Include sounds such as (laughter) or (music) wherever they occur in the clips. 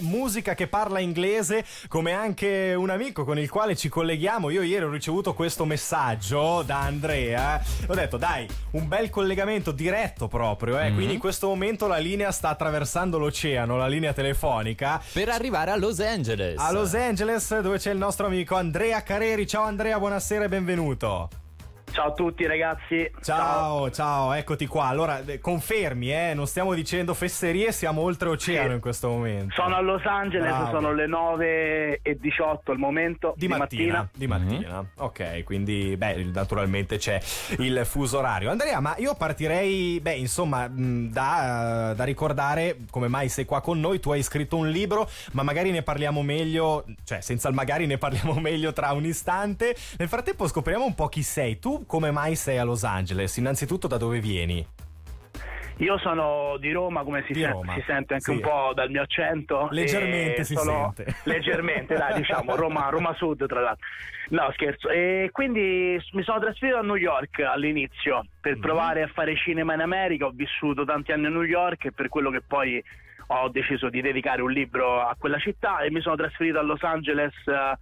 musica che parla inglese come anche un amico con il quale ci colleghiamo. Io ieri ho ricevuto questo messaggio da Andrea. Ho detto dai un bel collegamento diretto proprio eh? mm-hmm. quindi in questo momento la linea sta attraversando l'oceano la linea telefonica. Per arrivare a Los Angeles. A Los Angeles dove c'è il nostro amico Andrea Careri. Ciao Andrea buonasera e benvenuto Ciao a tutti ragazzi. Ciao, ciao, ciao, eccoti qua. Allora, eh, confermi, eh, non stiamo dicendo fesserie, siamo oltreoceano sì. in questo momento. Sono a Los Angeles, Bravo. sono le 9 e 18 al momento. Di, di mattina. mattina. Di mattina. Mm-hmm. Ok, quindi, beh, naturalmente c'è il fuso orario. Andrea, ma io partirei, beh, insomma, da, da ricordare come mai sei qua con noi. Tu hai scritto un libro, ma magari ne parliamo meglio, cioè senza il magari ne parliamo (laughs) meglio tra un istante. Nel frattempo scopriamo un po' chi sei. Tu come mai sei a Los Angeles? Innanzitutto da dove vieni? Io sono di Roma, come si, sente, Roma. si sente anche sì. un po' dal mio accento. Leggermente si sente. (laughs) Leggermente, dai, diciamo, Roma, Roma Sud tra l'altro. No, scherzo. E quindi mi sono trasferito a New York all'inizio per mm. provare a fare cinema in America. Ho vissuto tanti anni a New York e per quello che poi ho deciso di dedicare un libro a quella città e mi sono trasferito a Los Angeles uh,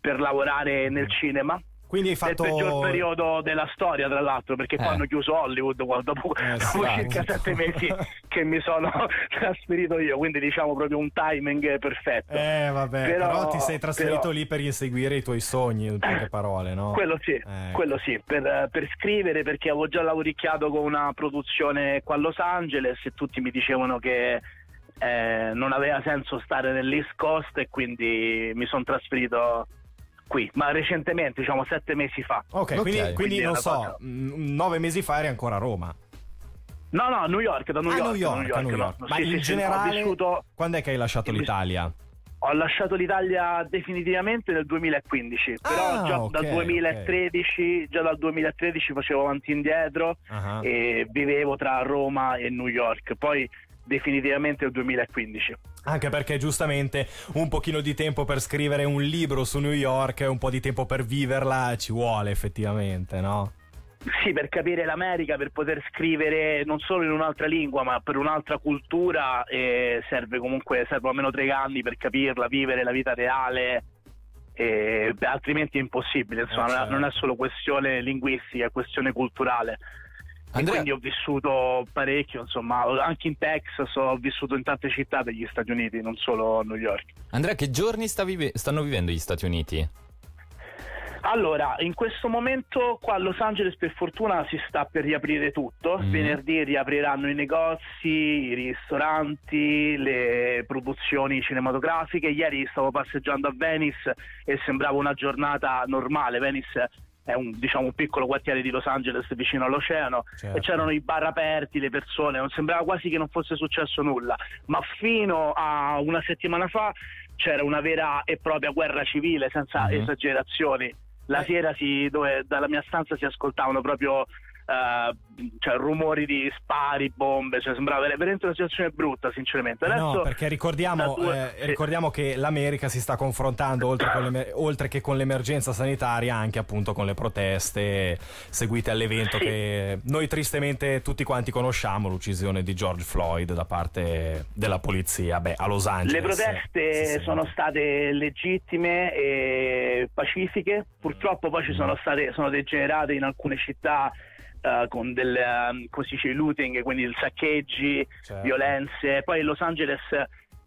per lavorare nel cinema quindi hai fatto... il peggior periodo della storia, tra l'altro, perché eh. poi hanno chiuso Hollywood dopo, eh, dopo circa sette (laughs) mesi che mi sono (laughs) trasferito io, quindi diciamo proprio un timing perfetto. Eh vabbè, però, però ti sei trasferito però... lì per inseguire i tuoi sogni, in poche parole, no? Quello sì, eh. quello sì, per, per, scrivere, perché avevo già lavoricchiato con una produzione qua a Los Angeles e tutti mi dicevano che eh, non aveva senso stare nell'East Coast e quindi mi sono trasferito qui, ma recentemente, diciamo sette mesi fa. Ok, okay. quindi, quindi, quindi non so, cosa... nove mesi fa eri ancora a Roma. No, no, a New York, da New, ah, York, New York, New York, New York. No. Ma sì, in sì, generale, vissuto... quando è che hai lasciato l'Italia? Ho lasciato l'Italia definitivamente nel 2015, ah, però già okay, dal 2013, okay. già dal 2013 facevo avanti e indietro uh-huh. e vivevo tra Roma e New York. Poi definitivamente il 2015. Anche perché giustamente un pochino di tempo per scrivere un libro su New York e un po' di tempo per viverla ci vuole effettivamente, no? Sì, per capire l'America, per poter scrivere non solo in un'altra lingua, ma per un'altra cultura, eh, serve comunque serve almeno tre anni per capirla, vivere la vita reale, eh, altrimenti è impossibile. Insomma, eh certo. non è solo questione linguistica, è questione culturale. Andrea... quindi ho vissuto parecchio, insomma, anche in Texas, ho vissuto in tante città degli Stati Uniti, non solo a New York. Andrea, che giorni sta vive- stanno vivendo gli Stati Uniti? Allora, in questo momento qua a Los Angeles per fortuna si sta per riaprire tutto. Mm. Venerdì riapriranno i negozi, i ristoranti, le produzioni cinematografiche. Ieri stavo passeggiando a Venice e sembrava una giornata normale. Venice è un, diciamo, un piccolo quartiere di Los Angeles vicino all'oceano certo. e c'erano i bar aperti, le persone, non sembrava quasi che non fosse successo nulla, ma fino a una settimana fa c'era una vera e propria guerra civile senza mm-hmm. esagerazioni. La eh. sera si, dove, dalla mia stanza si ascoltavano proprio uh, cioè, rumori di spari, bombe, cioè, sembrava veramente una situazione brutta, sinceramente. Adesso, no, perché ricordiamo, tua... eh, ricordiamo, che l'America si sta confrontando oltre, oltre, che con l'emergenza sanitaria, anche appunto con le proteste seguite all'evento sì. che noi tristemente tutti quanti conosciamo, l'uccisione di George Floyd da parte della polizia, beh, a Los Angeles. Le proteste sì, sì. sono state legittime e pacifiche, purtroppo poi ci sono state, sono degenerate in alcune città Uh, con del um, come si dice, looting, quindi saccheggi, certo. violenze. Poi Los Angeles,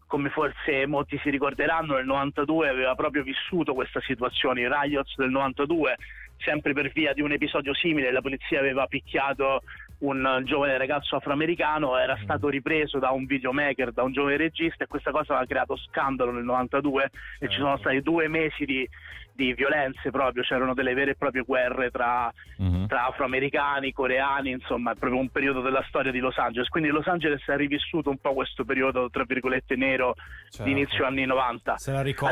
come forse molti si ricorderanno, nel 92 aveva proprio vissuto questa situazione, i riots del 92, sempre per via di un episodio simile, la polizia aveva picchiato un giovane ragazzo afroamericano era mm. stato ripreso da un videomaker, da un giovane regista e questa cosa ha creato scandalo nel 92 certo. e ci sono certo. stati due mesi di, di, violenze proprio, c'erano delle vere e proprie guerre tra, mm-hmm. tra, afroamericani, coreani, insomma è proprio un periodo della storia di Los Angeles, quindi Los Angeles ha rivissuto un po' questo periodo tra virgolette nero certo. di inizio anni 90.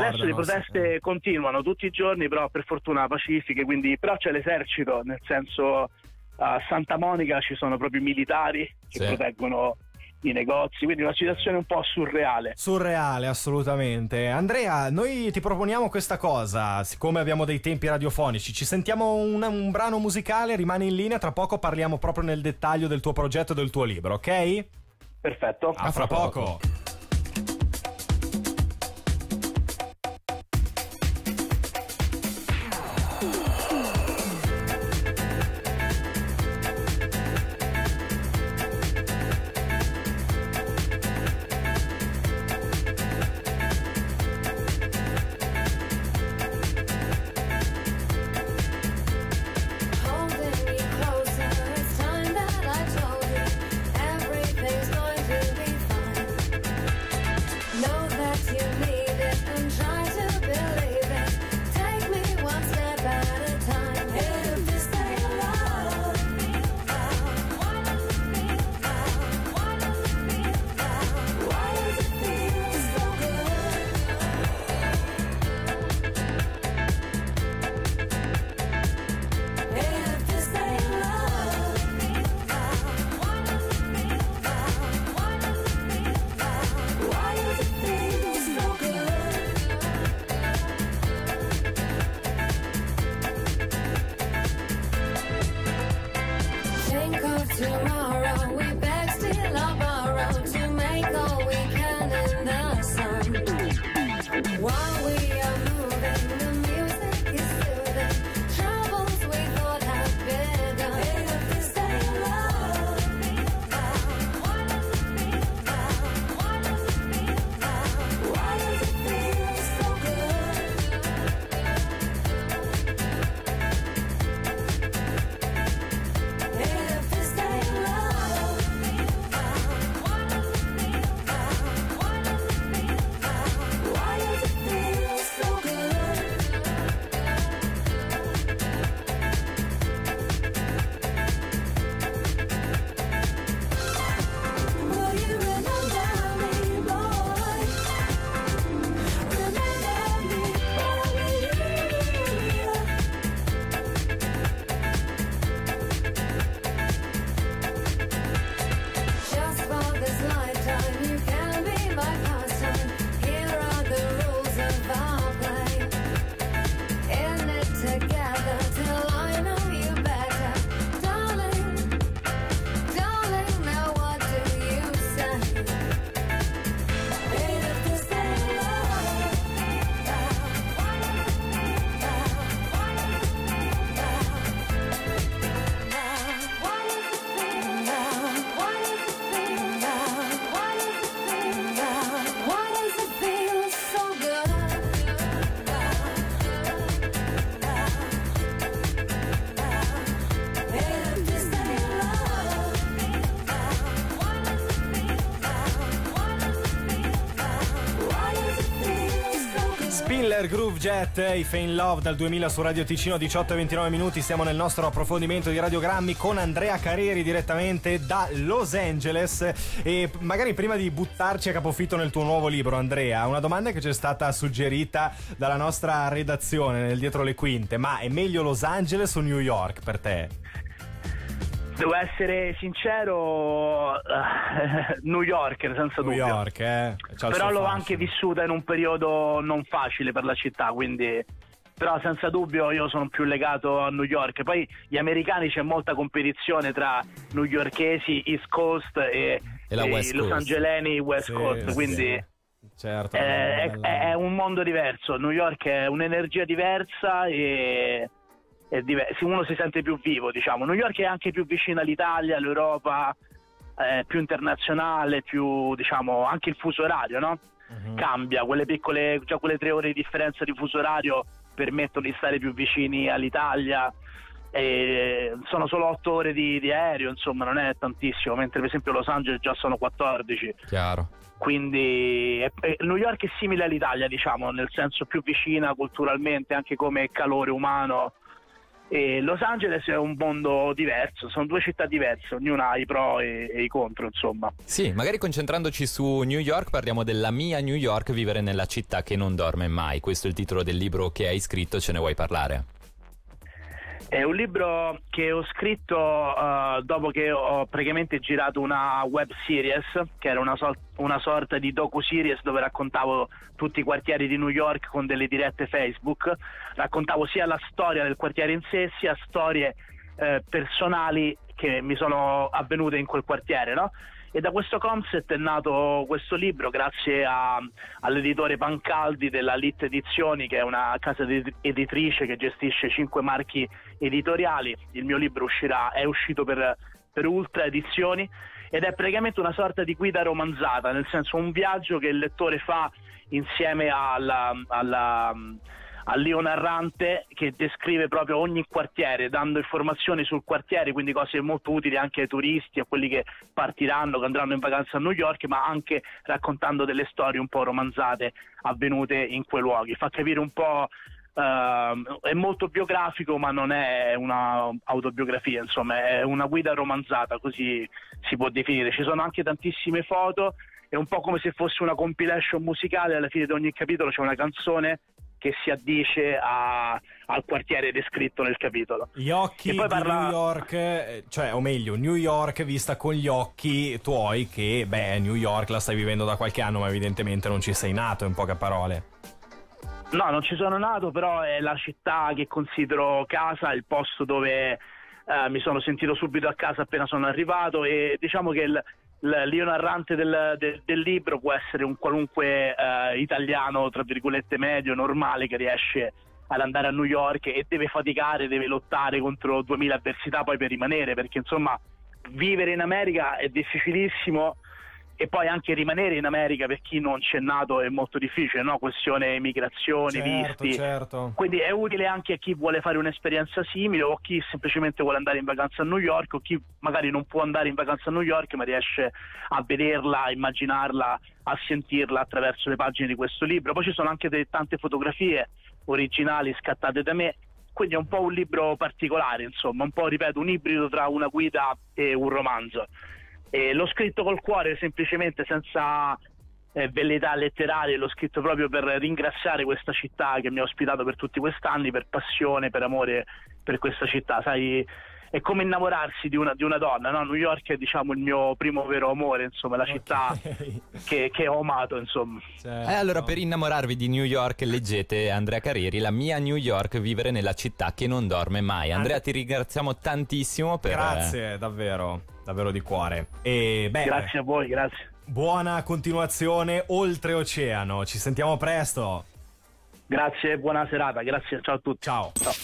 Adesso le proteste sì. continuano tutti i giorni, però per fortuna pacifiche, quindi però c'è l'esercito, nel senso a Santa Monica ci sono proprio i militari che sì. proteggono i negozi, quindi una situazione un po' surreale. Surreale, assolutamente. Andrea, noi ti proponiamo questa cosa, siccome abbiamo dei tempi radiofonici, ci sentiamo un, un brano musicale, rimani in linea, tra poco parliamo proprio nel dettaglio del tuo progetto e del tuo libro, ok? Perfetto. A, fra poco. poco. Spiller Groove Jet, i Fein Love dal 2000 su Radio Ticino 18 e 29 minuti. Siamo nel nostro approfondimento di radiogrammi con Andrea Careri direttamente da Los Angeles. E magari prima di buttarci a capofitto nel tuo nuovo libro, Andrea, una domanda che ci è stata suggerita dalla nostra redazione nel dietro le quinte. Ma è meglio Los Angeles o New York per te? Devo essere sincero, uh, New York senza New dubbio. York, eh. Però l'ho fascino. anche vissuta in un periodo non facile per la città, quindi però senza dubbio io sono più legato a New York. Poi gli americani c'è molta competizione tra newyorkesi, East Coast e, E e West Los. Angeleni, West Sì, Coast, sì. quindi Certo. è, bella- è- è un mondo diverso. New York è un'energia diversa e, uno si sente più vivo, diciamo. New York è anche più vicino all'Italia, all'Europa, è più internazionale, più diciamo anche il fuso orario, no? Mhm. Cambia, quelle piccole, già quelle tre ore di differenza di fuso orario permettono di stare più vicini all'Italia. E sono solo otto ore di, di aereo, insomma, non è tantissimo, mentre per esempio Los Angeles già sono 14 Chiaro. quindi è- è- New York è simile all'Italia, diciamo, nel senso più vicina culturalmente, anche come calore umano. E Los Angeles è un mondo diverso, sono due città diverse, ognuna ha i pro e, e i contro, insomma. Sì, magari concentrandoci su New York parliamo della mia New York, vivere nella città che non dorme mai. Questo è il titolo del libro che hai scritto, ce ne vuoi parlare? È un libro che ho scritto eh, dopo che ho praticamente girato una web series, che era una, sol- una sorta di docu-series dove raccontavo tutti i quartieri di New York con delle dirette Facebook. Raccontavo sia la storia del quartiere in sé, sia storie eh, personali che mi sono avvenute in quel quartiere, no? E da questo concept è nato questo libro grazie a- all'editore Pancaldi della Lit Edizioni, che è una casa edi- editrice che gestisce cinque marchi editoriali. Il mio libro uscirà, è uscito per, per Ultra Edizioni ed è praticamente una sorta di guida romanzata, nel senso un viaggio che il lettore fa insieme alla, alla, al Leo narrante che descrive proprio ogni quartiere, dando informazioni sul quartiere, quindi cose molto utili anche ai turisti, a quelli che partiranno, che andranno in vacanza a New York, ma anche raccontando delle storie un po' romanzate avvenute in quei luoghi. Fa capire un po'. ehm, è molto biografico, ma non è una autobiografia, insomma, è una guida romanzata, così si può definire. Ci sono anche tantissime foto, è un po' come se fosse una compilation musicale, alla fine di ogni capitolo c'è una canzone che si addice a- al quartiere descritto nel capitolo. Gli occhi di parla- New York, eh, cioè, o meglio, New York vista con gli occhi tuoi che, beh, New York la stai vivendo da qualche anno, ma evidentemente non ci sei nato, in poche parole. No, non ci sono nato, però è la città che considero casa, il posto dove eh, mi sono sentito subito a casa appena sono arrivato e diciamo che il- l'io narrante del, del- del libro può essere un qualunque eh, italiano, tra virgolette, medio, normale che riesce ad andare a New York e deve faticare, deve lottare contro 2000 avversità poi per rimanere, perché insomma vivere in America è difficilissimo e poi anche rimanere in America per chi non c'è nato è molto difficile, no? Questione migrazioni, certo, visti. certo. Quindi è utile anche a chi vuole fare un'esperienza simile o chi semplicemente vuole andare in vacanza a New York o chi magari non può andare in vacanza a New York ma riesce a vederla, a immaginarla, a sentirla attraverso le pagine di questo libro. Poi ci sono anche de- tante fotografie originali scattate da me, quindi è un po' un libro particolare, insomma, un po' ripeto un ibrido tra una guida e un romanzo. E l'ho scritto col cuore semplicemente senza eh, velleità letterarie, l'ho scritto proprio per ringraziare questa città che mi ha ospitato per tutti quest'anni, per passione, per amore per questa città. Sai, è come innamorarsi di una, di una donna, no? New York è diciamo il mio primo vero amore, insomma, la città Ok, che, che ho amato, insomma. certo. Eh, allora, per innamorarvi di New York, leggete Andrea Carrieri, La mia New York, vivere nella città che non dorme mai. Andrea, ti ringraziamo tantissimo per... Grazie, davvero, davvero di cuore. E beh, Grazie a voi, grazie. buona continuazione oltreoceano. Ci sentiamo presto. Grazie buona serata, grazie, ciao a tutti. Ciao. Ciao.